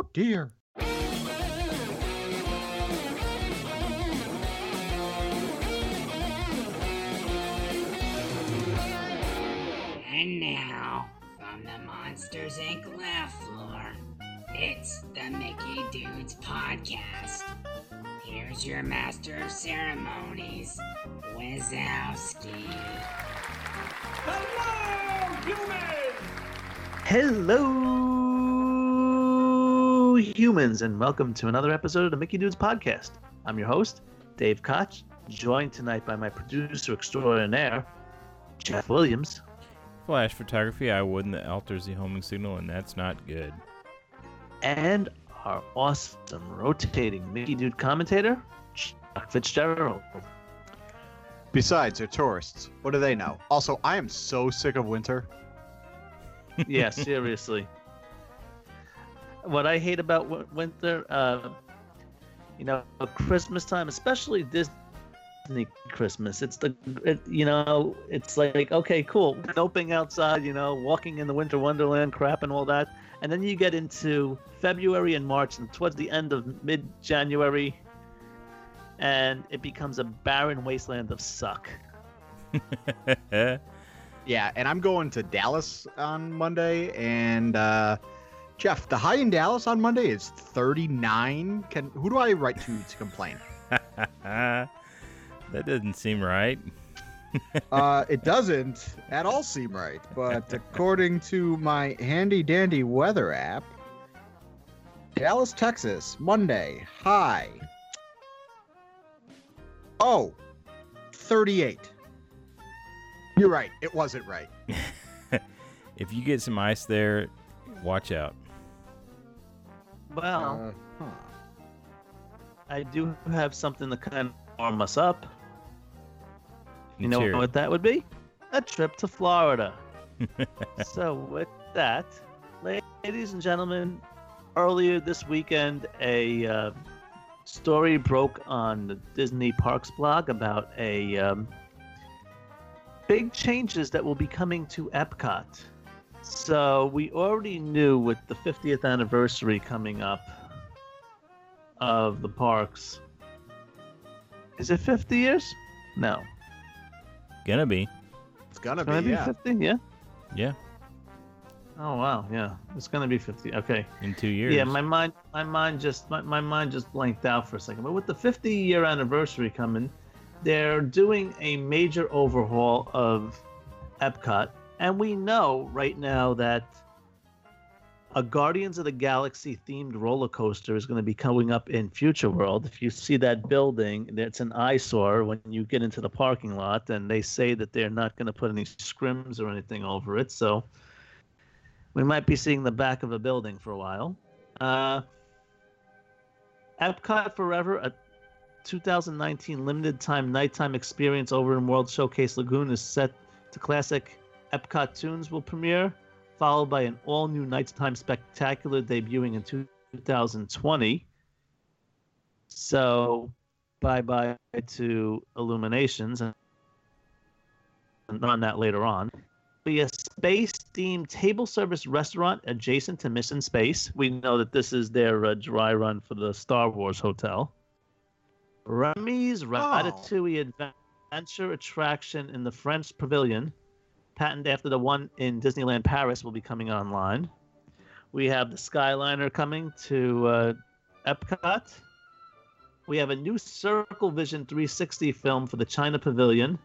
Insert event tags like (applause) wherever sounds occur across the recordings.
Oh dear. And now, from the Monsters Inc. laugh floor, it's the Mickey Dudes Podcast. Here's your master of ceremonies, Wazowski. Hello, humans, and welcome to another episode of the Mickey Dudes Podcast. I'm your host, Dave Koch, joined tonight by my producer extraordinaire, Jeff Williams, Flash photography, I wouldn't that alters the homing signal, and that's not good. and our awesome rotating Mickey Dude commentator, Chuck Fitzgerald. Besides, they're tourists. What do they know? Also, I am so sick of winter. Yeah, seriously. What I hate about winter, uh, you know, Christmas time, especially Disney Christmas, it's the, it, you know, it's like, okay, cool, noping outside, you know, walking in the winter wonderland, crap and all that. And then you get into February and March and towards the end of mid January, and it becomes a barren wasteland of suck. (laughs) Yeah, and I'm going to Dallas on Monday, and uh, Jeff, the high in Dallas on Monday is 39. Can who do I write to to complain? (laughs) that doesn't seem right. (laughs) uh, it doesn't at all seem right, but (laughs) according to my handy dandy weather app, Dallas, Texas, Monday, high. Oh, 38. You're right. It wasn't right. If you get some ice there, watch out. Well, Uh, huh. I do have something to kind of warm us up. You Let's know what that would be? A trip to Florida. (laughs) so, with that, ladies and gentlemen, earlier this weekend, a uh, story broke on the Disney Parks blog about a um, big changes that will be coming to Epcot. So, we already knew with the 50th anniversary coming up of the parks. Is it 50 years? No. Gonna be. It's gonna It's gonna be, be yeah. 50? Yeah. Yeah, Oh wow, yeah. It's gonna be 50. Okay. in two years. Yeah, my mind my mind just my, my mind just blanked out for a second. But with the 50 year anniversary coming, they're doing a major overhaul of Epcot. And we know right now that a Guardians of the Galaxy themed roller coaster is going to be coming up in Future World. If you see that building, it's an eyesore when you get into the parking lot, and they say that they're not going to put any scrims or anything over it. So we might be seeing the back of a building for a while. Uh, Epcot Forever, a 2019 limited time nighttime experience over in World Showcase Lagoon, is set to classic Epcot tunes will premiere, followed by an all new nighttime spectacular debuting in 2020. So, bye bye to Illuminations, and on that later on be a space themed table service restaurant adjacent to Mission Space. We know that this is their uh, dry run for the Star Wars hotel. Remy's Ratatouille Adventure attraction in the French Pavilion, patented after the one in Disneyland Paris, will be coming online. We have the Skyliner coming to uh, Epcot. We have a new Circle Vision 360 film for the China Pavilion.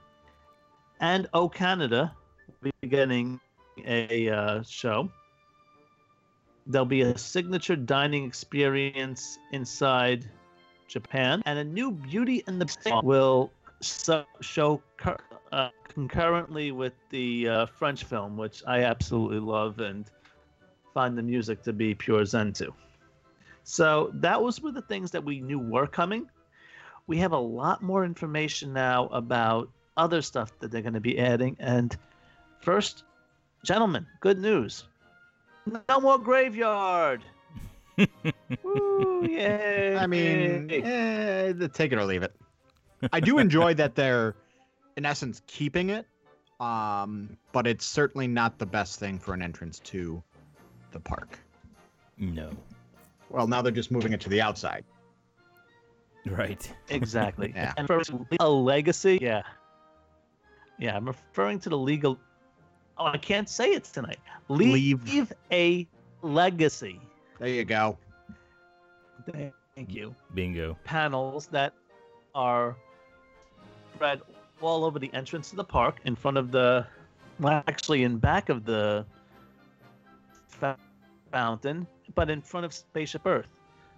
And O Canada will be getting a uh, show. There'll be a signature dining experience inside Japan, and a new Beauty and the Beast will so, show cur- uh, concurrently with the uh, French film, which I absolutely love and find the music to be pure zen to. So that was one of the things that we knew were coming. We have a lot more information now about other stuff that they're going to be adding. And first, gentlemen, good news. No more graveyard. (laughs) Woo, yay. I mean, eh, take it or leave it. I do enjoy that they're, in essence, keeping it, um, but it's certainly not the best thing for an entrance to the park. No. Well, now they're just moving it to the outside. Right. Exactly. (laughs) Yeah. And for a legacy, yeah. Yeah, I'm referring to the legal. Oh, I can't say it tonight. Leave, Leave. a legacy. There you go. Thank you. Bingo. Panels that are spread all over the entrance to the park in front of the, well, actually in back of the fountain, but in front of Spaceship Earth.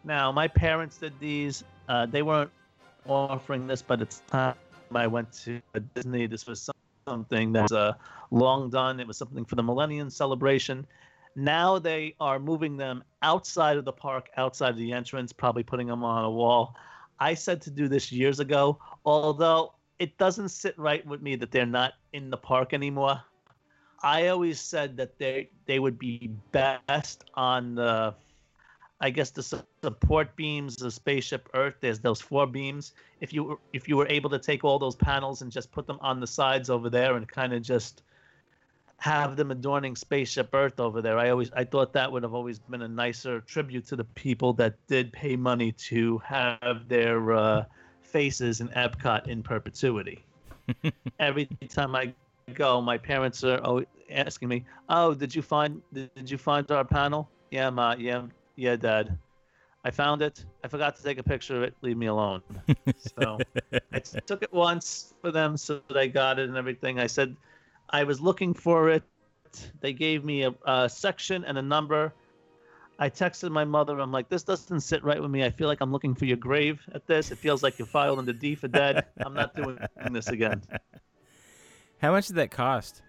Now, my parents did these. Uh, they weren't offering this, but it's time I went to Disney. This was something that was uh, long done. It was something for the Millennium Celebration. Now they are moving them outside of the park, outside of the entrance, probably putting them on a wall. I said to do this years ago, although it doesn't sit right with me that they're not in the park anymore. I always said that they they would be best on the, I guess the su- support beams of Spaceship Earth. There's those four beams. If you if you were able to take all those panels and just put them on the sides over there and kind of just have them adorning Spaceship Earth over there, I always I thought that would have always been a nicer tribute to the people that did pay money to have their uh, faces in Epcot in perpetuity. (laughs) Every time I go, my parents are always asking me, "Oh, did you find did you find our panel?" Yeah, ma. Yeah, yeah, dad. I found it. I forgot to take a picture of it. Leave me alone. So I (laughs) took it once for them, so they got it and everything. I said I was looking for it. They gave me a, a section and a number. I texted my mother. I'm like, this doesn't sit right with me. I feel like I'm looking for your grave at this. It feels like you're filing the D for dead. I'm not doing this again. (laughs) How much did that cost?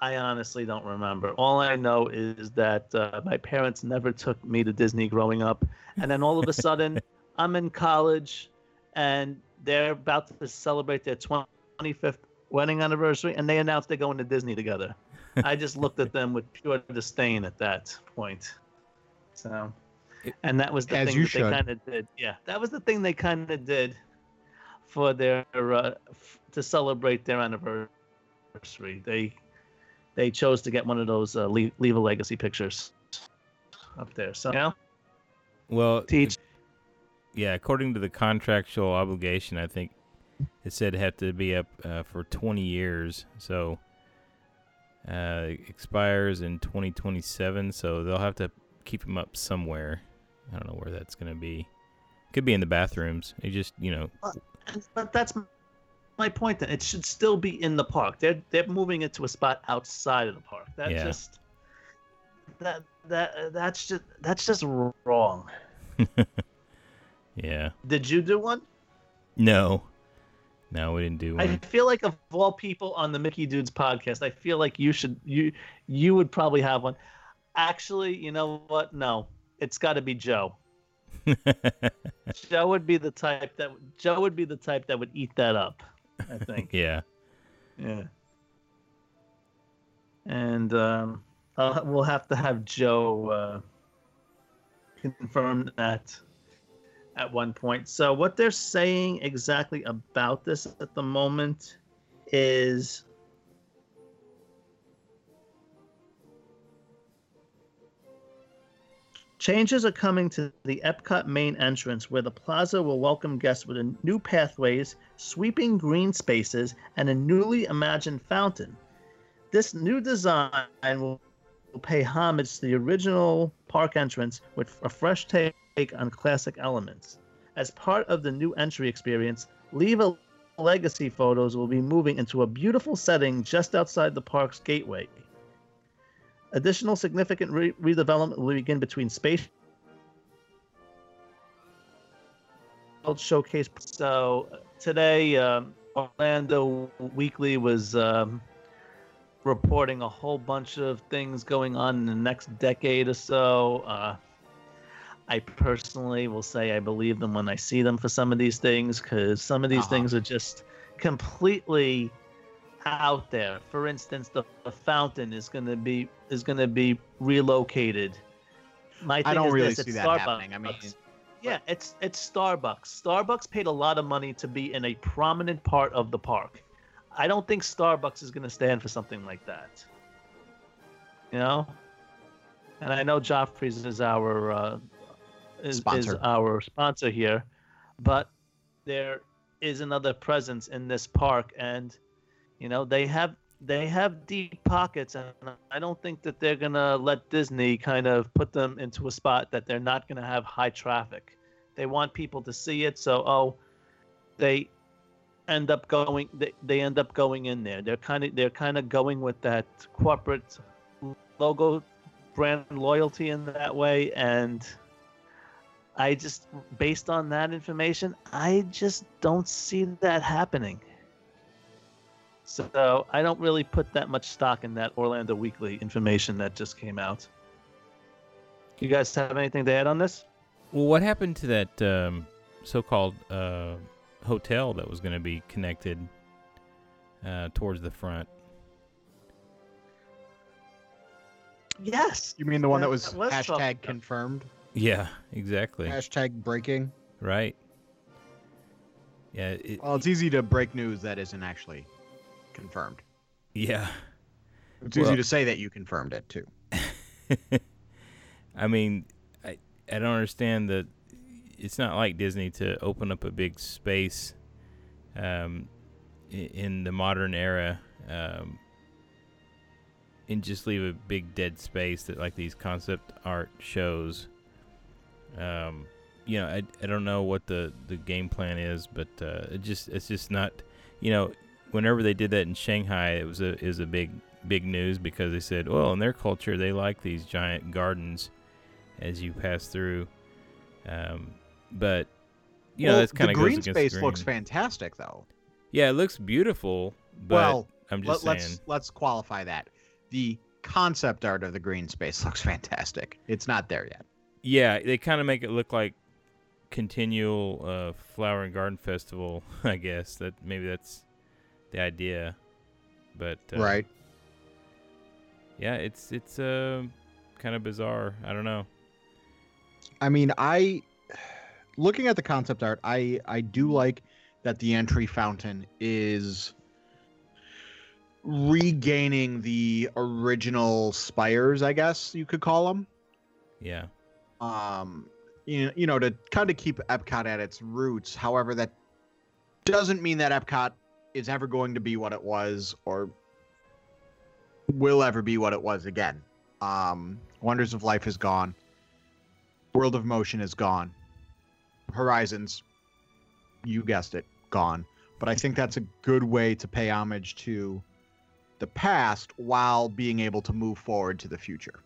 I honestly don't remember. All I know is that uh, my parents never took me to Disney growing up, and then all of a (laughs) sudden, I'm in college, and they're about to celebrate their 25th wedding anniversary, and they announced they're going to Disney together. I just looked at them with pure disdain at that point. So, and that was the As thing you that should. they kind of did. Yeah, that was the thing they kind of did for their uh, f- to celebrate their anniversary. They they chose to get one of those uh, leave, leave a legacy pictures up there. So, yeah. Well, teach. yeah, according to the contractual obligation, I think it said it had to be up uh, for 20 years. So uh, expires in 2027. So they'll have to keep him up somewhere. I don't know where that's going to be. Could be in the bathrooms. He just, you know, But that's my point. That it should still be in the park. They're they're moving it to a spot outside of the park. That Yeah. just that that that's just that's just wrong. (laughs) yeah. Did you do one? No. No, we didn't do I feel like of all people on the Mickey Dudes podcast, I feel like you should you you would probably have one. Actually, you know what? No, it's got to be Joe. (laughs) Joe would be the type that Joe would be the type that would eat that up. I think. (laughs) yeah. yeah. And um, I'll, we'll have to have Joe uh, confirm that at one point. So what they're saying exactly about this at the moment is Changes are coming to the Epcot main entrance, where the plaza will welcome guests with new pathways, sweeping green spaces, and a newly imagined fountain. This new design will pay homage to the original park entrance with a fresh take on classic elements. As part of the new entry experience, Leave a Legacy photos will be moving into a beautiful setting just outside the park's gateway. Additional significant re- redevelopment will begin between space showcase. So today, um, Orlando Weekly was um, reporting a whole bunch of things going on in the next decade or so. Uh, I personally will say I believe them when I see them for some of these things because some of these Uh-huh. things are just completely out there. For instance, the, the fountain is going to be is going to be relocated. My I don't is really this, see that Starbucks. happening. I mean, Yeah, it's it's Starbucks. Starbucks paid a lot of money to be in a prominent part of the park. I don't think Starbucks is going to stand for something like that. You know? and I know Joffrey's is our uh, is, is our sponsor here, but there is another presence in this park, and you know they have they have deep pockets, and I don't think that they're gonna let Disney kind of put them into a spot that they're not gonna have high traffic. They want people to see it, so oh, they end up going they, they end up going in there. They're kind of they're kind of going with that corporate logo brand loyalty in that way and I just based on that information, I just don't see that happening. So I don't really put that much stock in that Orlando Weekly information that just came out. You guys have anything to add on this? Well, what happened to that um, so-called uh, hotel that was going to be connected uh, towards the front? Yes. You mean the one that That was was hashtag something. confirmed? Yeah, exactly. Hashtag breaking. Right. Yeah. It, Well, it's easy to break news that isn't actually confirmed. yeah. It's Well- easy to say that you confirmed it too. (laughs) I mean, I I don't understand that It's not like Disney to open up a big space, um, in the modern era, um, and just leave a big dead space that like these concept art shows. Um, you know, I, I don't know what the, the game plan is, but uh, it just it's just not. You know, whenever they did that in Shanghai, it was a was a big big news because they said, well, in their culture, they like these giant gardens as you pass through. Um, but you know, that's kind the of green space the looks fantastic though. Yeah, it looks beautiful, but well, I'm just let, saying. let's let's qualify that. The concept art of the green space (laughs) looks fantastic. It's not there yet. Yeah, they kind of make it look like continual uh, flower and garden festival. (laughs) I guess that maybe that's the idea, but uh, right. Yeah, it's it's uh, kind of bizarre. I don't know. I mean, I looking at the concept art, I I do like that the entry fountain is regaining the original spires, I guess you could call them. Yeah, Um, you know, you know, to kind of keep Epcot at its roots. However, that doesn't mean that Epcot is ever going to be what it was or will ever be what it was again. Um, Wonders of Life is gone. World of Motion is gone. Horizons, you guessed it, gone. But I think that's a good way to pay homage to the past while being able to move forward to the future.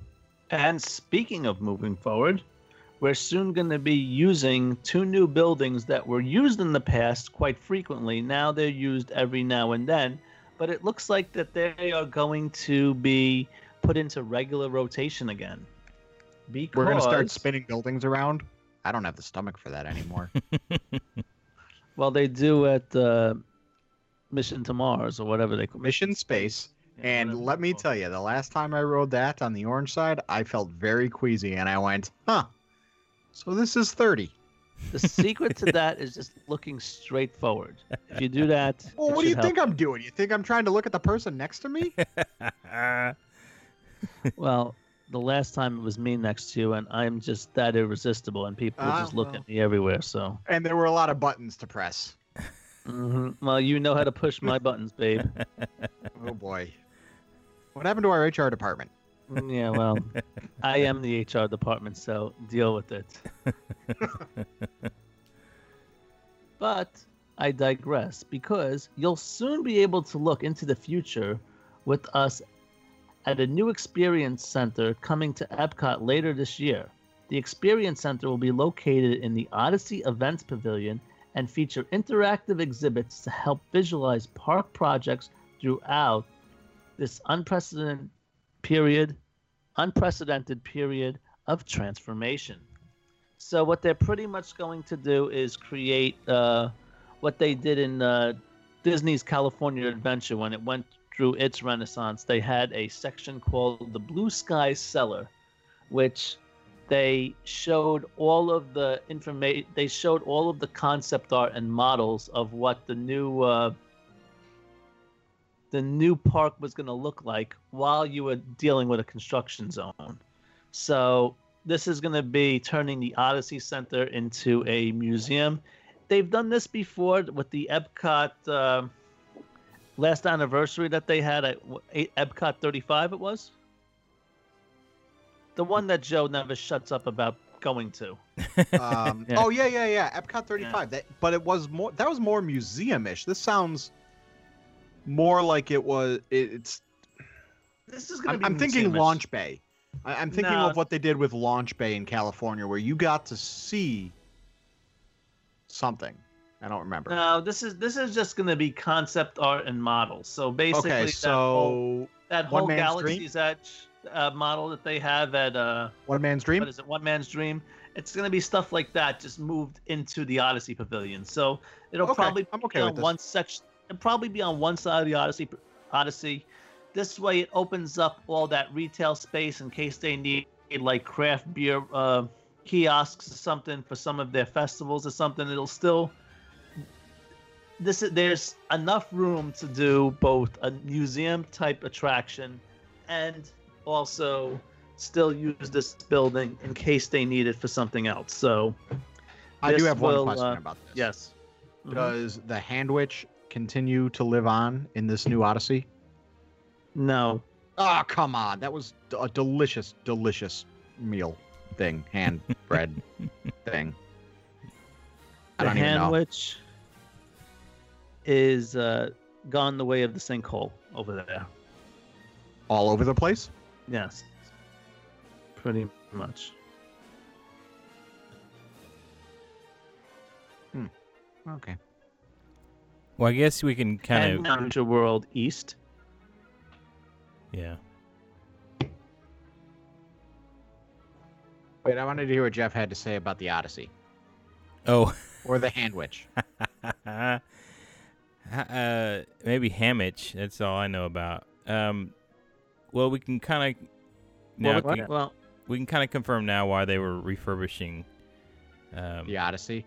And speaking of moving forward, we're soon going to be using two new buildings that were used in the past quite frequently. Now they're used every now and then, but it looks like that they are going to be put into regular rotation again. Because We're gonna start spinning buildings around. I don't have the stomach for that anymore. (laughs) Well, they do at uh, Mission to Mars or whatever they call Mission Space. Yeah, And let me tell you, the last time I rode that on the orange side, I felt very queasy and I went, huh. So this is 30. the secret to that is just looking straight forward. If you do that, (laughs) Well, what do you should think. I'm doing? You think I'm trying to look at the person next to me? (laughs) Well, the last time it was me next to you, and I'm just that irresistible, and people Ah, just look well. at me everywhere. So, and there were a lot of buttons to press. Mhm. well, you know how to push my buttons, babe. Oh boy. What happened to our HR department? Mm, yeah, well, (laughs) I am the HR department, so deal with it. (laughs) but I digress because you'll soon be able to look into the future with us at a new experience center coming to Epcot later this year. The experience center will be located in the Odyssey Events Pavilion and feature interactive exhibits to help visualize park projects throughout this unprecedented period unprecedented period of transformation. So what they're pretty much going to do is create uh, what they did in uh, Disney's California Adventure when it went through its renaissance. They had a section called the Blue Sky Cellar, which they showed all of the information. They showed all of the concept art and models of what the new uh, the new park was going to look like while you were dealing with a construction zone. So this is going to be turning the Odyssey Center into a museum. They've done this before with the Epcot uh, last anniversary that they had at Epcot 35. It was the one that Joe never shuts up about going to. (laughs) Um, Yeah. Oh yeah, yeah, yeah. Epcot 35. That, but it was more. That was more museum-ish. This sounds more like it was. It, it's. This is going I'm, to be I'm thinking. Launch Bay. I, I'm thinking No. of what they did with Launch Bay in California, where you got to see something. I don't remember. No, this is this is just going to be concept art and models. So basically, okay, that whole, so that whole Galaxy's Edge uh, model that they have at uh, One Man's Dream. what is it, One Man's Dream? It's going to be stuff like that, just moved into the Odyssey Pavilion. So it'll Okay, probably I'm be okay on with this. one section. It'll probably be on one side of the Odyssey. Odyssey. This way, it opens up all that retail space in case they need like craft beer uh, kiosks or something for some of their festivals or something. It'll still. This is, there's enough room to do both a museum type attraction and also still use this building in case they need it for something else. So, I do have one question uh, about this. yes. Mhm. Does the Handwich continue to live on in this new Odyssey? No. Oh, come on. That was a delicious, delicious meal thing, hand (laughs) bread thing. I The know. Handwich is uh, gone the way of the sinkhole over there. All over the place? Yes. Pretty much. Hmm. Okay. Well, I guess we can kind and of Future World East. yeah. Wait, I wanted to hear what Jeff had to say about the Odyssey Oh, or the Handwich. (laughs) uh, maybe Hamich. That's all I know about. Um, well, we can kind of now well, we, well, we can kind of confirm now why they were refurbishing. Um, The Odyssey.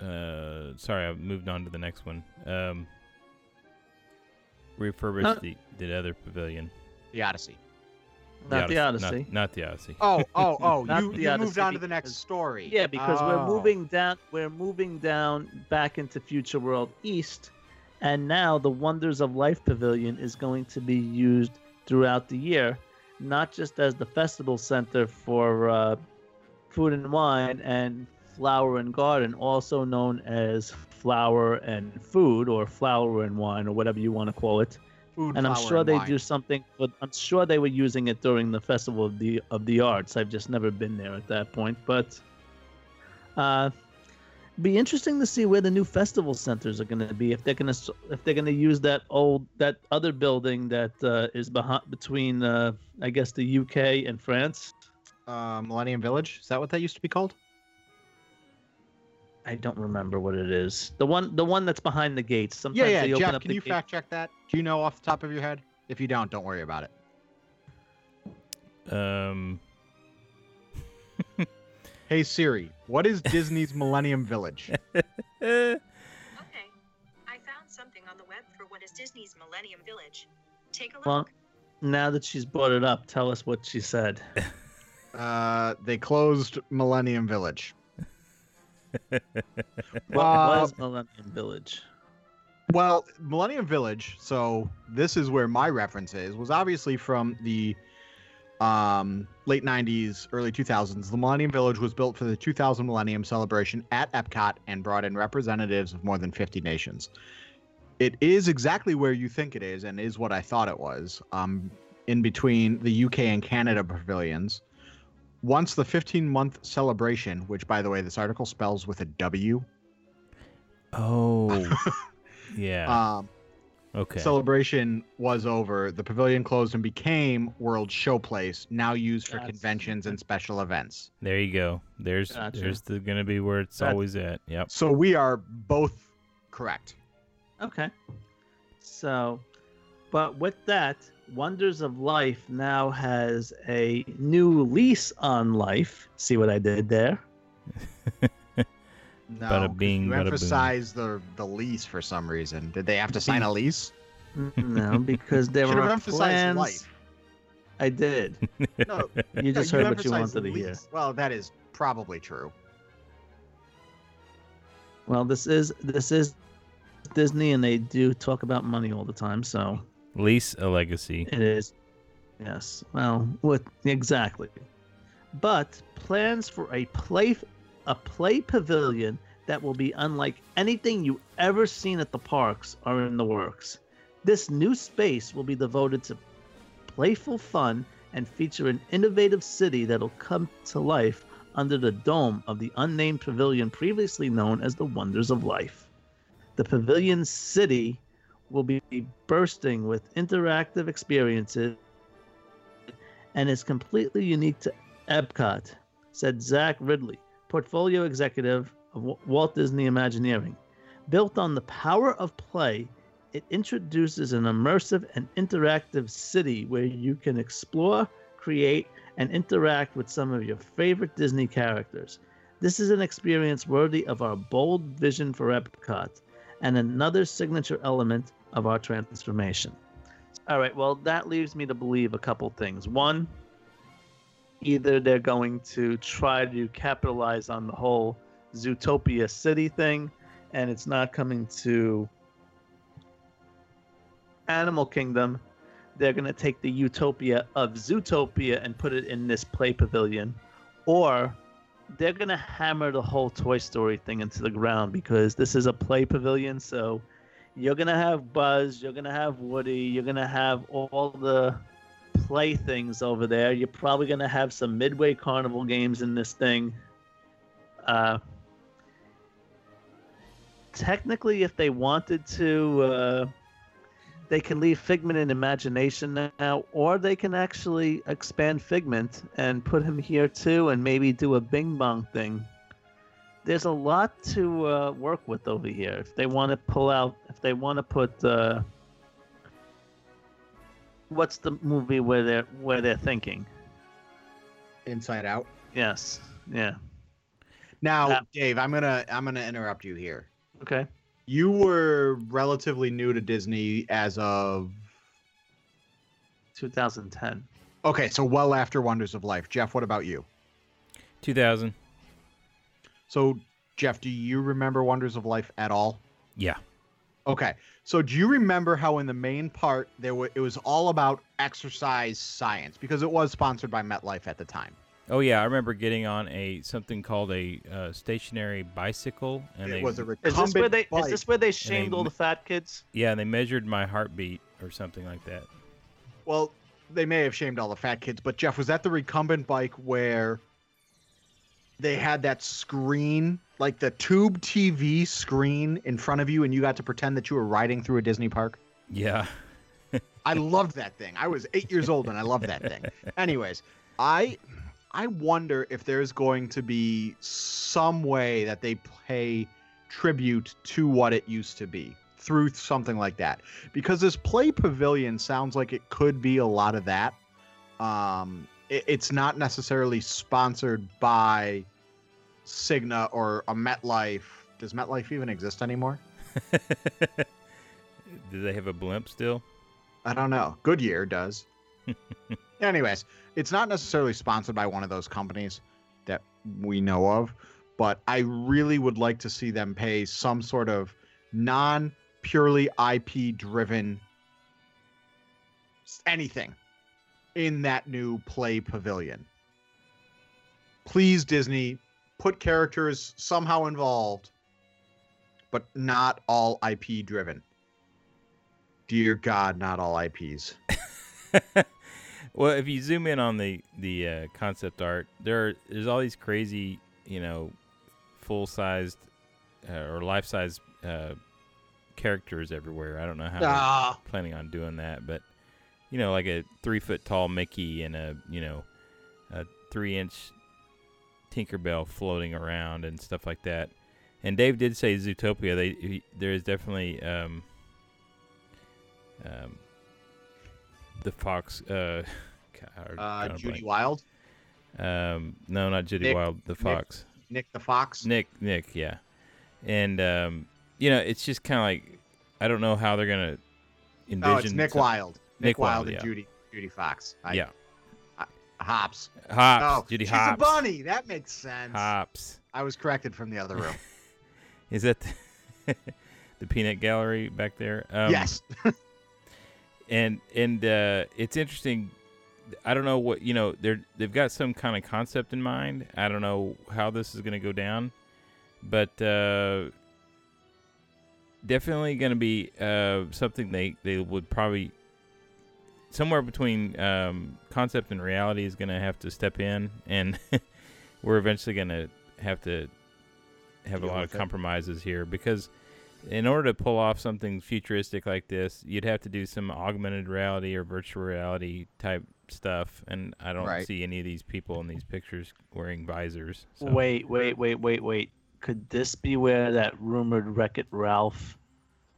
Uh, sorry, I moved on to the next one. Um, refurbish the the other pavilion. The Odyssey. not the Odyssey. Not, not the Odyssey. Oh, oh, oh! (laughs) Not you, the you moved Odyssey on to the next because- story. Yeah, because we're Oh. moving down. We're moving down back into Future World East, and now the Wonders of Life Pavilion is going to be used throughout the year, not just as the festival center for uh, food and wine and flower and garden, also known as flower and food or flower and wine or whatever you want to call it. Food, and I'm sure and they wine. do something. But I'm sure they were using it during the festival of the of the arts. I've just never been there at that point. But uh, be interesting to see where the new festival centers are going to be. If they're going to if they're going to use that old that other building that uh, is behind between uh, I guess the UK and France. Uh, Millennium Village. Is that what that used to be called? I don't remember what it is. The one the one that's behind the gates. Yeah, Sometimes yeah. they open Jeff, up can the you gate- fact check that? Do you know off the top of your head? If you don't, don't worry about it. Um, (laughs) Hey Siri, what is Disney's Millennium Village? (laughs) Okay. I found something on the web for what is Disney's Millennium Village. Take a look. Well, now that she's brought it up, tell us what she said. (laughs) Uh, they closed Millennium Village. (laughs) What Uh, was Millennium Village? Well, Millennium Village, so this is where my reference is, was obviously from the um, late 90s, early 2000s. The Millennium Village was built for the 2000 Millennium Celebration at Epcot and brought in representatives of more than 50 nations. It is exactly where you think it is and is what I thought it was, um, in between the UK and Canada pavilions. Once the 15 month celebration, which by the way, this article spells with a W, oh, (laughs) yeah. um, okay. celebration was over, the pavilion closed and became World Showplace, now used for Gotcha. conventions and special events. there you go. There's Gotcha. there's the gonna be where it's That's- always at. Yep. So we are both correct. Okay. So, but with that, Wonders of Life now has a new lease on life. See what I did there? (laughs) No, Bada 'cause bing, you bada emphasize the the lease for some reason. Did they have to sign a lease? Mm, no, because there (laughs) were have plans. life. I did. (laughs) No, You just no, heard what you emphasized wanted to hear. Well, that is probably true. Well, this is this is Disney, and they do talk about money all the time. So Lease a legacy. it is. Yes. Well, what exactly? But plans for a play a play pavilion that will be unlike anything you ever seen at the parks are in the works. This new space will be devoted to playful fun and feature an innovative city that'll come to life under the dome of the unnamed pavilion previously known as the Wonders of Life. The pavilion city will be bursting with interactive experiences and is completely unique to Epcot, said Zach Riddley, portfolio executive of Walt Disney Imagineering. Built on the power of play, it introduces an immersive and interactive city where you can explore, create, and interact with some of your favorite Disney characters. This is an experience worthy of our bold vision for Epcot and another signature element of our transformation. All right, well, that leaves me to believe a couple things. One, either they're going to try to capitalize on the whole Zootopia City thing, and it's not coming to Animal Kingdom. They're going to take the utopia of Zootopia and put it in this play pavilion, or they're going to hammer the whole Toy Story thing into the ground because this is a play pavilion. So you're to have Buzz, you're to have Woody, you're to have all the playthings over there. You're probably to have some Midway Carnival games in this thing. Uh, technically, if they wanted to, uh, they can leave Figment in imagination now, or they can actually expand Figment and put him here too, and maybe do a Bing Bong thing. There's a lot to uh, work with over here. If they want to pull out, if they want to put, uh, what's the movie where they're where they're thinking? Inside Out. Yes, yeah, Now, Yeah. Dave, I'm gonna I'm gonna interrupt you here. okay. You were relatively new to Disney as of 2010. okay, so well after Wonders of Life. Jeff, what about you? 2000. So, Jeff, do you remember Wonders of Life at all? Yeah. Okay. So do you remember how in the main part there were it was all about exercise science because it was sponsored by MetLife at the time. Oh yeah, I remember getting on a something called a uh, stationary bicycle, and it they was a Is recumbent this where they bike. is this where they shamed they all the fat kids? yeah, and they measured my heartbeat or something like that. Well, they may have shamed all the fat kids, but Jeff, was that the recumbent bike where they had that screen, like the tube TV screen in front of you, and you got to pretend that you were riding through a Disney park? Yeah. I loved that thing. I was eight years old and I loved that thing. Anyways, I I wonder if there's going to be some way that they pay tribute to what it used to be through something like that. Because this play pavilion sounds like it could be a lot of that. Um it's not necessarily sponsored by Cigna or a MetLife. Does MetLife even exist anymore? (laughs) Do they have a blimp still? I don't know. Goodyear does. (laughs) Anyways, it's not necessarily sponsored by one of those companies that we know of, but I really would like to see them pay some sort of non purely IP driven anything in that new play pavilion. Please, Disney, put characters somehow involved, but not all IP driven. Dear God, not all IPs. (laughs) well, if you zoom in on the the uh, concept art, there are, there's all these crazy, you know, full sized uh, or life size uh, characters everywhere. I don't know how they're Ah, planning on doing that, but you know, like a three foot tall Mickey and a you know a three inch Tinkerbell floating around and stuff like that. And Dave did say Zootopia. They he, there is definitely um, um, the fox. Uh, (laughs) God, uh, I'm drawing a Judy. Wild, Um, no, not Judy Nick- Wild. The fox. Nick the Fox. Nick, Nick, yeah. And um, you know, it's just kind of like I don't know how they're gonna envision. oh, it's Nick Wilde. Nick, Nick Wild, Wilde, and yeah. Judy Judy Fox. I, Yeah. Hopps. Hopps. oh, Judy she's Hopps. a bunny. That makes sense. Hops. I was corrected from the other room. (laughs) Is that the, (laughs) the peanut gallery back there? Um, yes. (laughs) and and uh, it's interesting. I don't know what you know. They're they've got some kind of concept in mind. I don't know how this is going to go down, but uh, definitely going to be uh, something they they would probably somewhere between um, concept and reality is going to have to step in, and (laughs) we're eventually going to have to have Deal a lot with of it. compromises here because in order to pull off something futuristic like this, you'd have to do some augmented reality or virtual reality type stuff, and I don't Right. see any of these people in these pictures wearing visors. So. Wait, wait, wait, wait, wait. Could this be where that rumored Wreck It Ralph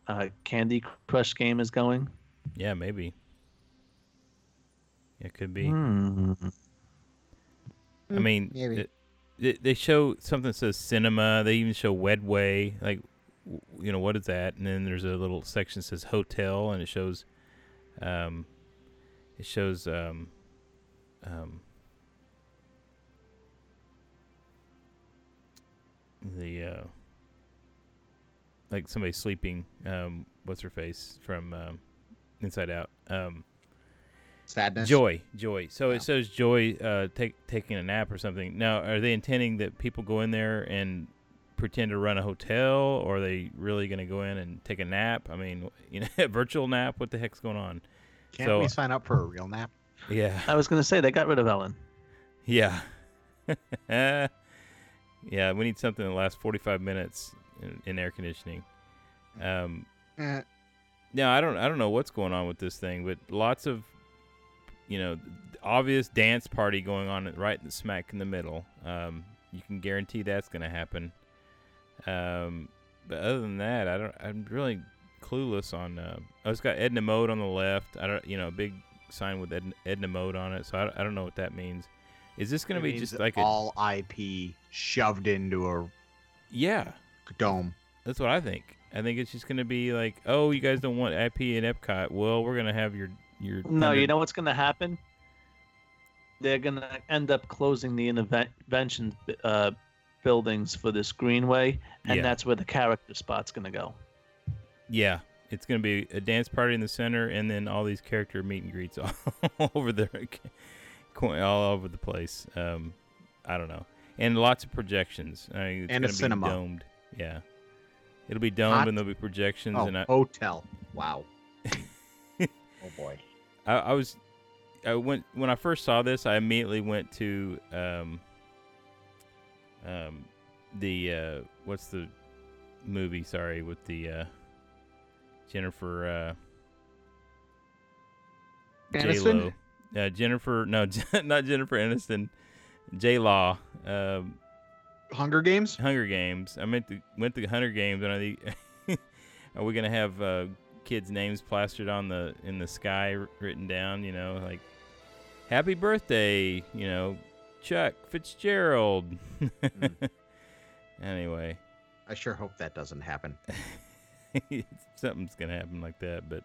uh, Candy Crush game is going? Yeah, maybe. It could be. Hmm. I mean, it- they, they show something that says cinema. They even show Wedway. Like, you know, what is that? And then there's a little section that says hotel, and it shows, um, it shows, um, um, the, uh, like somebody sleeping. Um, what's her face from um, Inside Out? Um, Sadness. Joy, Joy. So Yeah. it says Joy uh, take taking a nap or something. Now, are they intending that people go in there and pretend to run a hotel, or are they really going to go in and take a nap? I mean, (laughs) you know, a virtual nap. What the heck's going on? Can't so- we sign up for a real nap? Yeah, I was gonna say they got rid of Ellen. yeah, (laughs) yeah. We need something that lasts forty-five minutes in, in air conditioning. Um, Eh, Now I don't I don't know what's going on with this thing, but lots of you know obvious dance party going on right smack in the middle. Um, you can guarantee that's going to happen. Um, but other than that, I don't. I'm really clueless on. Uh, oh, it's got Edna Mode on the left. I don't. You know, big sign with Edna, Edna Mode on it. So I, don't- I don't know what that means. Is this going to be just like a all IP shoved into a yeah? dome? That's what I think. I think it's just going to be like, oh, you guys don't want IP in Epcot. Well, we're going to have your your. No, Thunder- you know what's gonna happen? They're gonna end up closing the Innoventions uh, buildings for this greenway, and Yeah. that's where the character spot's gonna go. Yeah, it's gonna be a dance party in the center, and then all these character meet and greets (laughs) all over there, all over the place. Um, I don't know, and lots of projections. I mean, it's And a gonna be cinema. domed. Yeah, it'll be domed, Hot- and there'll be projections. Oh, and I, hotel. Wow. (laughs) oh boy. I, I was, I went when I first saw this. I immediately went to um, um, the uh, what's the movie? Sorry, with the uh, Jennifer uh, J-Lo. uh, Jennifer. No, (laughs) not Jennifer Aniston. J Law. Um, Hunger Games? Hunger Games. I meant to went to Hunger Games, and I think (laughs) are we gonna have uh, kids' names plastered on the in the sky written down? You know, like Happy Birthday. You know, Chuck Fitzgerald. Hmm. (laughs) anyway, I sure hope that doesn't happen. (laughs) something's gonna happen like that, but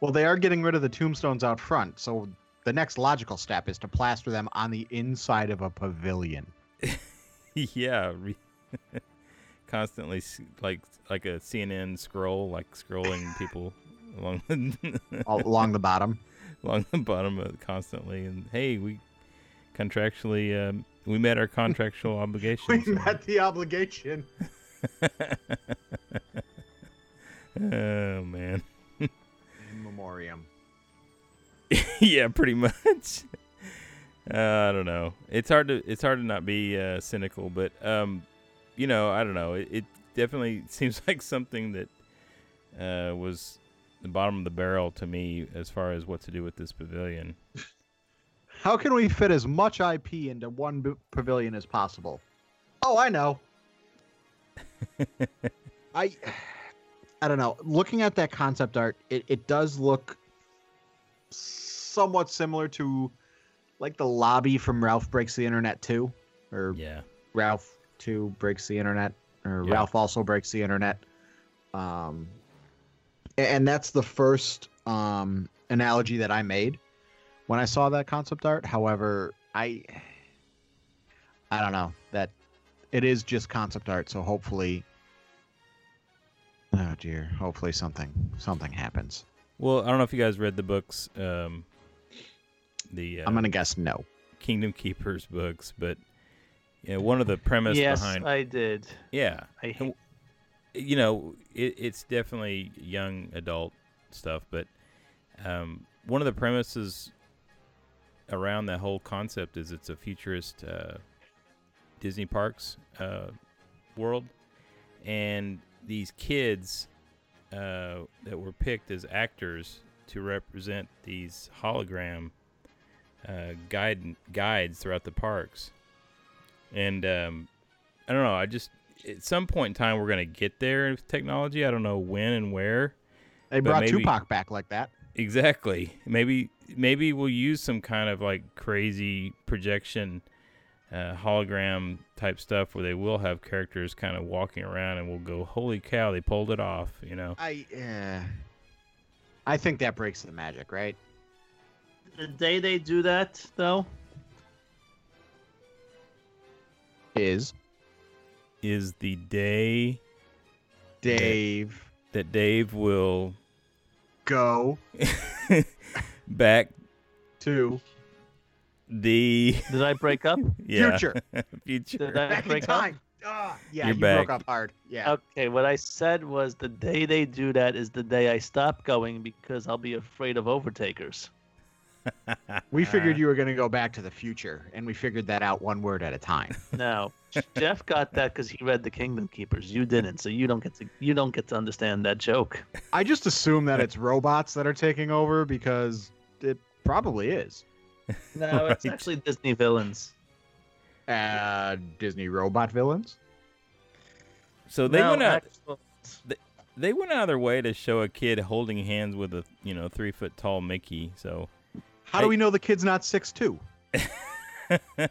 Well, they are getting rid of the tombstones out front, so the next logical step is to plaster them on the inside of a pavilion. (laughs) yeah, constantly like like a CNN scroll, like scrolling people (laughs) along the (laughs) along the bottom. along the bottom of constantly. And hey, we contractually um, we met our contractual (laughs) obligation. We so- met the obligation. oh man, In memoriam. yeah, pretty much. Uh, I don't know. It's hard to it's hard to not be uh, cynical, but um, you know, I don't know. It, it definitely (laughs) seems like something that uh, was the bottom of the barrel to me as far as what to do with this pavilion. (laughs) How can we fit as much IP into one b- pavilion as possible? Oh, I know. (laughs) I I don't know. Looking at that concept art, it, it does look somewhat similar to like the lobby from Ralph Breaks the Internet 2 or Yeah, Ralph 2 Breaks the Internet or Yeah. Ralph also breaks the internet. Um and that's the first um analogy that I made when I saw that concept art. However, I I don't know that it is just concept art, so hopefully Oh dear, hopefully something something happens. Well, I don't know if you guys read the books, um, the uh, I'm going to guess no. Kingdom Keepers books, but yeah, one of the premise yes, behind Yes, I did. yeah, I hate you know, it, it's definitely young adult stuff, but um, one of the premises around the whole concept is it's a futurist uh, Disney parks uh, world, and these kids uh, that were picked as actors to represent these hologram uh, guide guides throughout the parks, and um, I don't know, I just at some point in time we're gonna get there with technology. I don't know when and where. They brought maybe- Tupac back like that. Exactly. Maybe maybe we'll use some kind of like crazy projection uh, hologram type stuff where they will have characters kind of walking around and we'll go, "Holy cow, they pulled it off!" You know. I uh, I think that breaks the magic, right? the day they do that though. Is Is the day Dave that Dave will go (laughs) back to the Did I break up? (laughs) yeah, future? (laughs) future. Did I Back in break up? time. Ah, yeah, You're you back. broke up hard. Yeah. Okay, what I said was the day they do that is the day I stop going because I'll be afraid of overtakers. We figured you were going to go back to the future, and we figured that out one word at a time. (laughs) No, Jeff got that because he read the Kingdom Keepers. You didn't, so you don't get to you don't get to understand that joke. I just assume that (laughs) it's robots that are taking over because it probably is. (laughs) No, it's actually Disney villains. Uh, Disney robot villains. So they No, went out. actual- They went out of their way to show a kid holding hands with a you know three foot tall Mickey. So How do we know the kid's not six two? (laughs) it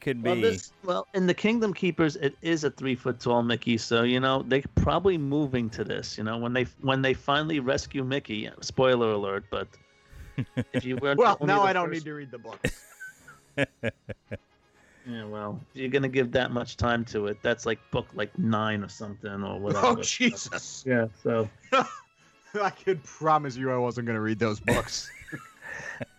could be. Well, this, well, in the Kingdom Keepers, it is a three foot tall Mickey, so you know they're probably moving to this. You know, when they when they finally rescue Mickey. Spoiler alert, but (laughs) if you were Well, now I don't need to read the book. (laughs) Yeah, well, if you're gonna give that much time to it, that's like book like nine or something or oh, whatever. oh Jesus! Yeah, so I could promise you I wasn't going to read those books.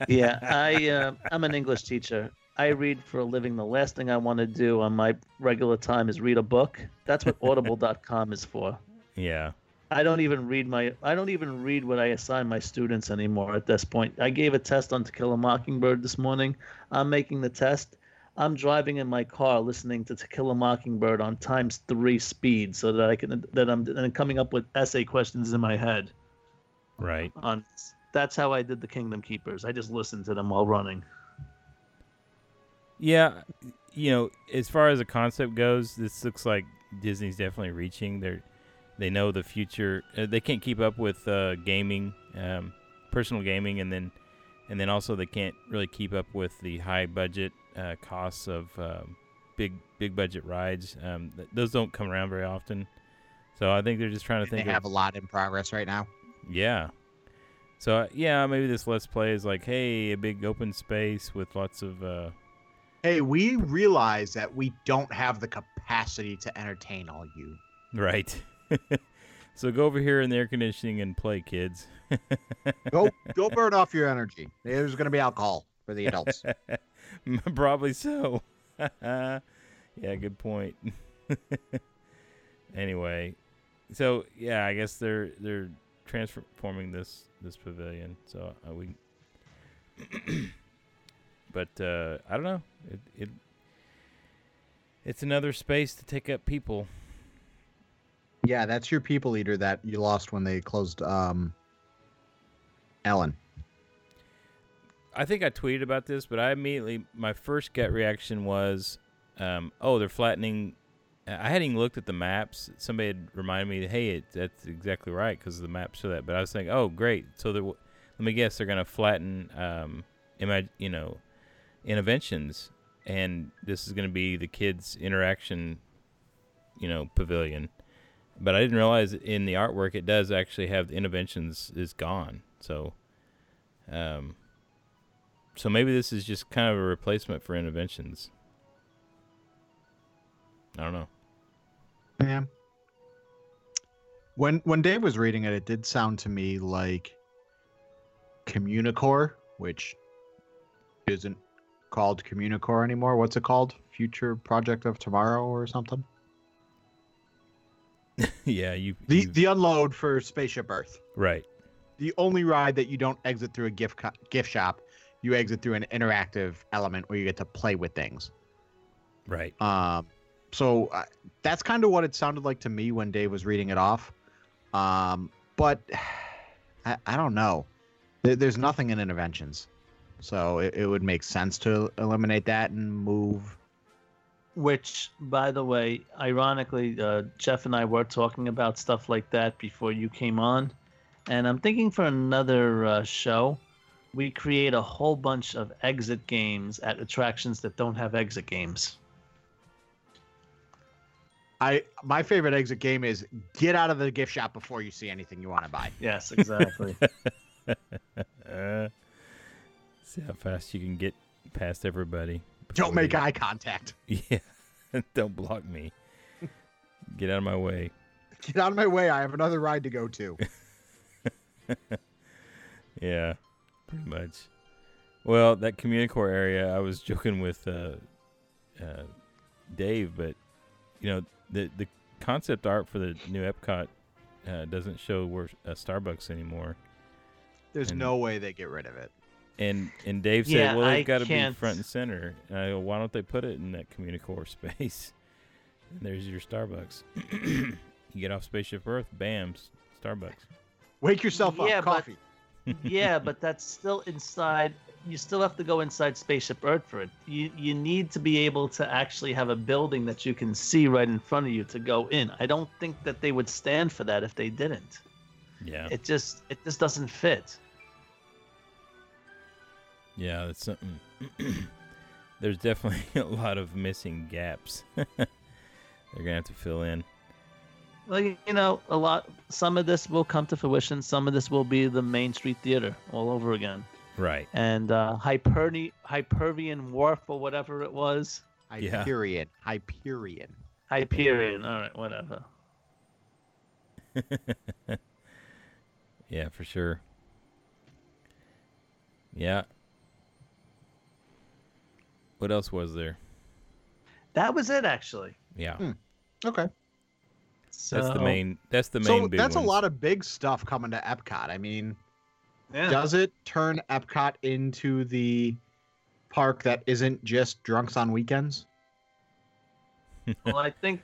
Yeah, I uh, I'm an English teacher. I read for a living. The last thing I want to do on my regular time is read a book. That's what Audible.com is for. yeah. I don't even read my I don't even read what I assign my students anymore at this point. I gave a test on To Kill a Mockingbird this morning. I'm making the test. I'm driving in my car listening to To Kill a Mockingbird on times three speed so that I can that I'm and coming up with essay questions in my head Right. on that's how I did the Kingdom Keepers. I just listened to them while running. Yeah, you know, as far as the concept goes, this looks like Disney's definitely reaching. They they know the future. Uh, they can't keep up with uh, gaming, um, personal gaming, and then and then also they can't really keep up with the high budget uh, costs of um, big big budget rides. Um, th- those don't come around very often. So I think they're just trying to they think. They have a lot in progress right now. yeah. So uh, yeah, maybe this let's play is like, hey, a big open space with lots of. Uh, Hey, we realize that we don't have the capacity to entertain all you. Right. (laughs) so go over here in the air conditioning and play, kids. (laughs) Go, go burn off your energy. There's going to be alcohol for the adults. (laughs) Probably so. yeah, good point. anyway, so yeah, I guess they're they're transforming this this pavilion. So uh, we, (coughs) but uh, I don't know. It it it's another space to take up people. yeah, that's your people eater that you lost when they closed um, Ellen. I think I tweeted about this, but I immediately my first gut reaction was, um, "Oh, they're flattening." I hadn't even looked at the maps. Somebody had reminded me, "Hey, it, that's exactly right," because the maps show that. But I was thinking, "Oh, great! So they're, let me guess, they're going to flatten, um, imag- you know, Innoventions, and this is going to be the kids' interaction, you know, pavilion." But I didn't realize in the artwork it does actually have the Innoventions is gone. So, um, So maybe this is just kind of a replacement for Innoventions. I don't know. Yeah. When when Dave was reading it, it did sound to me like Communicore, which isn't called Communicore anymore. What's it called? Future Project of Tomorrow or something? (laughs) yeah, you, The you the unload for Spaceship Earth. right. The only ride that you don't exit through a gift co- gift shop, you exit through an interactive element where you get to play with things. Right. Um, so uh, that's kind of what it sounded like to me when Dave was reading it off. Um, but (sighs) I, I don't know. There, there's nothing in Innoventions, so it, it would make sense to eliminate that and move. Which, by the way, ironically, uh, Jeff and I were talking about stuff like that before you came on. And I'm thinking for another uh, show, we create a whole bunch of exit games at attractions that don't have exit games. I my favorite exit game is get out of the gift shop before you see anything you want to buy. Yes, exactly. Uh, (laughs) (laughs) see how fast you can get past everybody. Don't make you- eye contact. (laughs) Yeah. Don't block me. Get out of my way. Get out of my way. I have another ride to go to. Yeah, pretty much. Well, that Communicore area, I was joking with uh, uh, Dave, but you know the the concept art for the new Epcot uh, doesn't show where uh, Starbucks anymore. There's And- no way they get rid of it. And and Dave said, Yeah, "Well, I it's got to be front and center." And I go, "Why don't they put it in that Communicore (laughs) space?" And there's your Starbucks. (coughs) you get off Spaceship Earth, bam, Starbucks. Wake yourself up. Yeah, but- coffee. (laughs) yeah, but that's still inside. You still have to go inside Spaceship Earth for it. You you need to be able to actually have a building that you can see right in front of you to go in. I don't think that they would stand for that if they didn't. Yeah, It just it just doesn't fit. yeah, that's something. (clears throat) there's definitely (laughs) a lot of missing gaps. (laughs) They're gonna have to fill in. Well, you you know, a lot. Some of this will come to fruition. Some of this will be the Main Street Theater all over again. Right. And uh, Hyperni- Hypervian Wharf or whatever it was. Yeah. Hyperion. Hyperion. Hyperion. All right, whatever. (laughs) Yeah, for sure. Yeah. What else was there? That was it, actually. Yeah, Hmm. Okay. So, that's the main. That's the main. So big that's ones. a lot of big stuff coming to Epcot. I mean, Yeah. does it turn Epcot into the park that isn't just drunks on weekends? (laughs) well, I think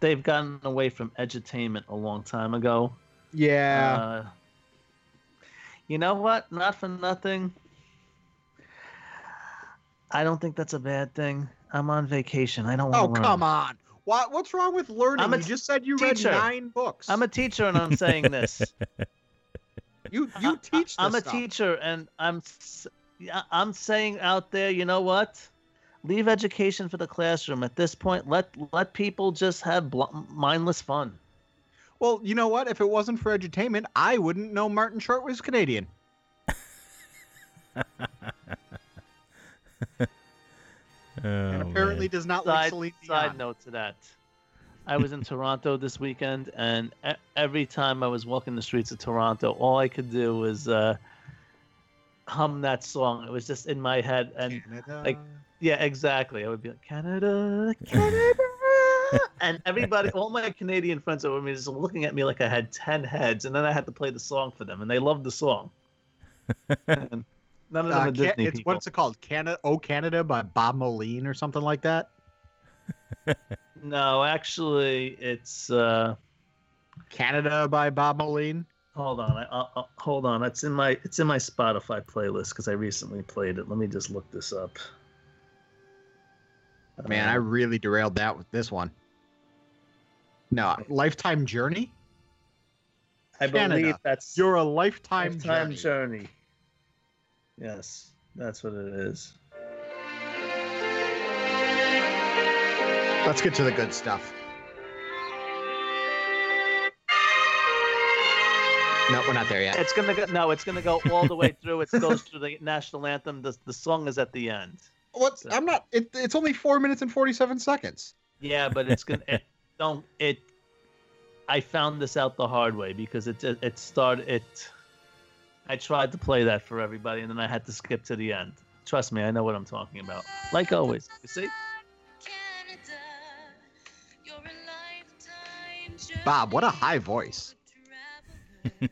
they've gotten away from edutainment a long time ago. Yeah. Uh, you know what? Not for nothing. I don't think that's a bad thing. I'm on vacation. I don't want oh, to come on. What what's wrong with learning? I'm a you just said you teacher. read nine books. I'm a teacher and I'm saying this. (laughs) you (laughs) you teach. I'm a stuff. teacher and I'm yeah, I'm saying out there, you know what? Leave education for the classroom at this point. Let let people just have bl- mindless fun. Well, you know what? If it wasn't for edutainment, I wouldn't know Martin Short was Canadian. (laughs) Oh, and apparently man. does not like Side, Celine side note to that. I was in Toronto this weekend, and every time I was walking the streets of Toronto, all I could do was uh, hum that song. It was just in my head, and Canada. like, yeah, exactly. I would be like, Canada, (laughs) Canada, and everybody, all my Canadian friends over me, just looking at me like I had ten heads, and then I had to play the song for them, and they loved the song. (laughs) And none of them Uh, Disney it's people. what's it called? Canada, Oh Canada by Bob Moline or something like that. (laughs) No, actually, it's. uh Canada by Bob Moline. Hold on, I, I'll, I'll- hold on. It's in my it's in my Spotify playlist because I recently played it. Let me just look this up. Man, I Uh, really derailed that with this one. No, Lifetime Journey. I Canada. believe that's You're a lifetime, Lifetime journey. journey. Yes, that's what it is. Let's get to the good stuff. No, we're not there yet. It's gonna go. No, it's gonna go all the way through. It goes through the national anthem. The the song is at the end. What's? I'm not. It, it's only four minutes and forty-seven seconds. Yeah, but it's gonna. It, don't it. I found this out the hard way because it it, it started it. I tried to play that for everybody, and then I had to skip to the end. Trust me, I know what I'm talking about. Like always, you see. Bob, what a high voice. (laughs)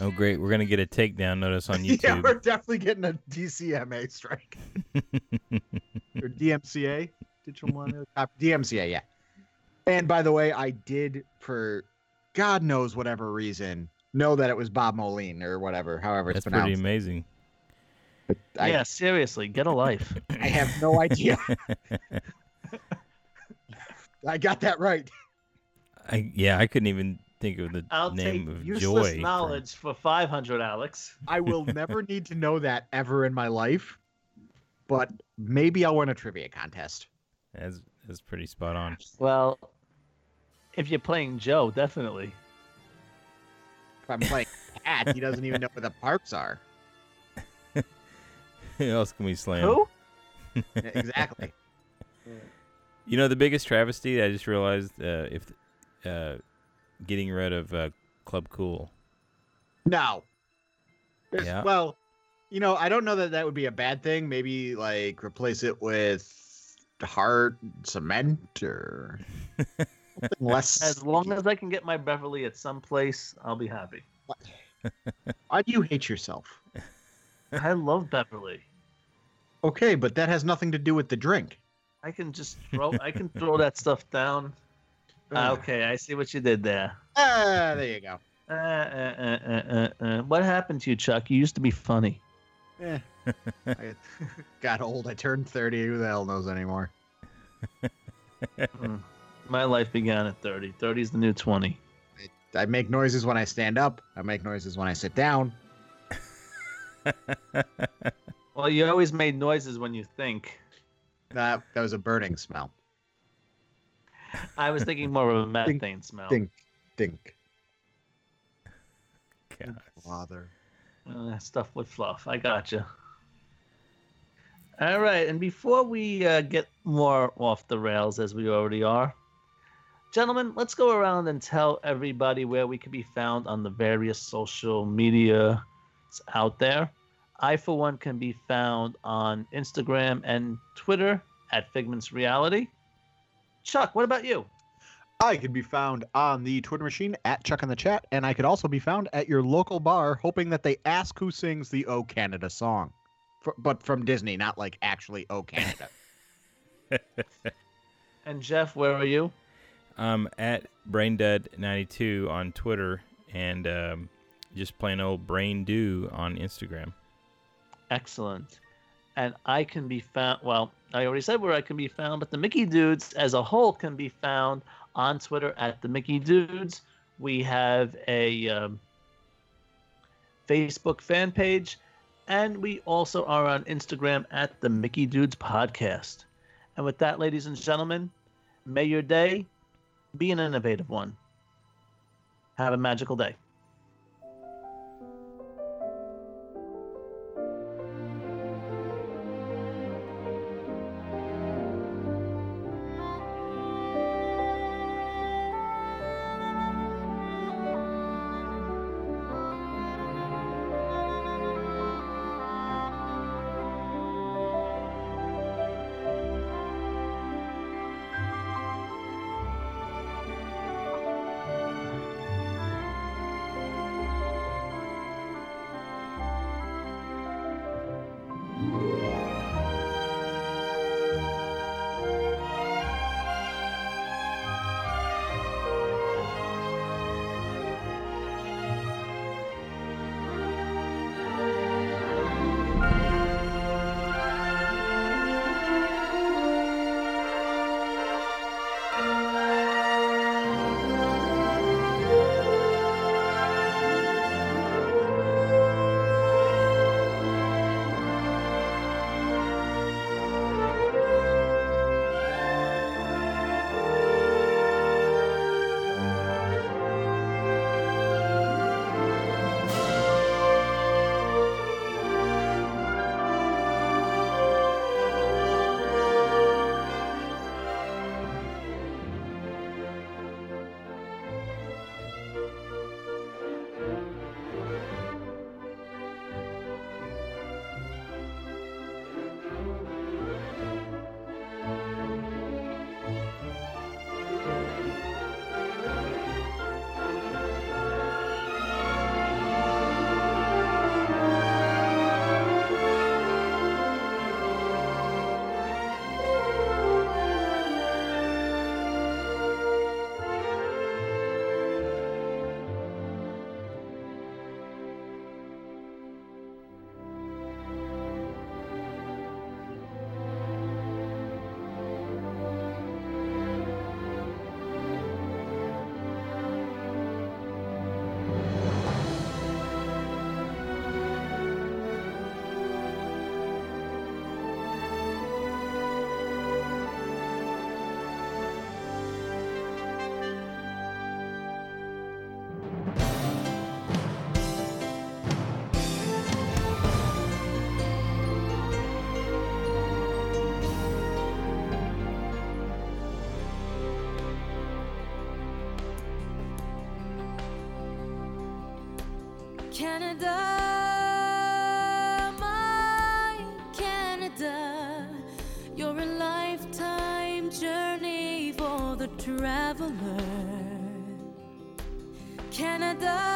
oh, great. We're going to get a takedown notice on (laughs) YouTube. yeah, we're definitely getting a DCMA strike. (laughs) or DMCA? Digital uh, Millennial Cop- DMCA, yeah. And by the way, I did, for God knows whatever reason, know that it was Bob Moline or whatever, however it's That's pretty amazing. I, yeah, seriously, get a life. I have no idea. I got that right. (laughs) I yeah, I couldn't even think of the I'll name take of useless Joy. from- knowledge for 500, Alex. (laughs) I will never need to know that ever in my life. But maybe I'll win a trivia contest. That's that's pretty spot on. Well, if you're playing Joe, definitely. If I'm playing (laughs) Pat, he doesn't even know where the parks are. Who else can we slam? Who? Exactly. You know the biggest travesty I just realized uh, if uh, getting rid of uh, Club Cool. No. There's- Yeah. Well, you know, I don't know that that would be a bad thing. Maybe like replace it with hard cement or something (laughs) less. As long as I can get my Beverly at some place, I'll be happy. (laughs) Why do you hate yourself? I love Beverly. Okay, but that has nothing to do with the drink. I can just (laughs) throw. I can throw that stuff down. Ah, okay, I see what you did there. Ah, there you go. Uh, uh, uh, uh, uh, uh. What happened to you, Chuck? You used to be funny. Eh. I (laughs) got old. I turned 30. Who the hell knows anymore? Mm. My life began at 30. 30 is the new 20. I make noises when I stand up. I make noises when I sit down. (laughs) Well, you always made noises when you think. That that was a burning smell. I was thinking more of a methane smell. Dink, dink. God. Father. Uh, stuff with fluff. I gotcha. All right, and before we uh, get more off the rails as we already are, gentlemen, let's go around and tell everybody where we can be found on the various social media out there. I, for one, can be found on Instagram and Twitter at Figments Reality. Chuck, what about you? I can be found on the Twitter machine at Chuck in the Chat, and I could also be found at your local bar, hoping that they ask who sings the "O Canada" song, F but from Disney, not like actually "O Canada." (laughs) And Jeff, where are you? I'm at BrainDead92 on Twitter and um, just plain old Brain Do on Instagram. Excellent. And I can be found, well, I already said where I can be found, but the Mickey Dudes as a whole can be found on Twitter at the Mickey Dudes. We have a um, Facebook fan page, and we also are on Instagram at the Mickey Dudes Podcast. And with that, ladies and gentlemen, may your day be an innovative one. Have a magical day. 的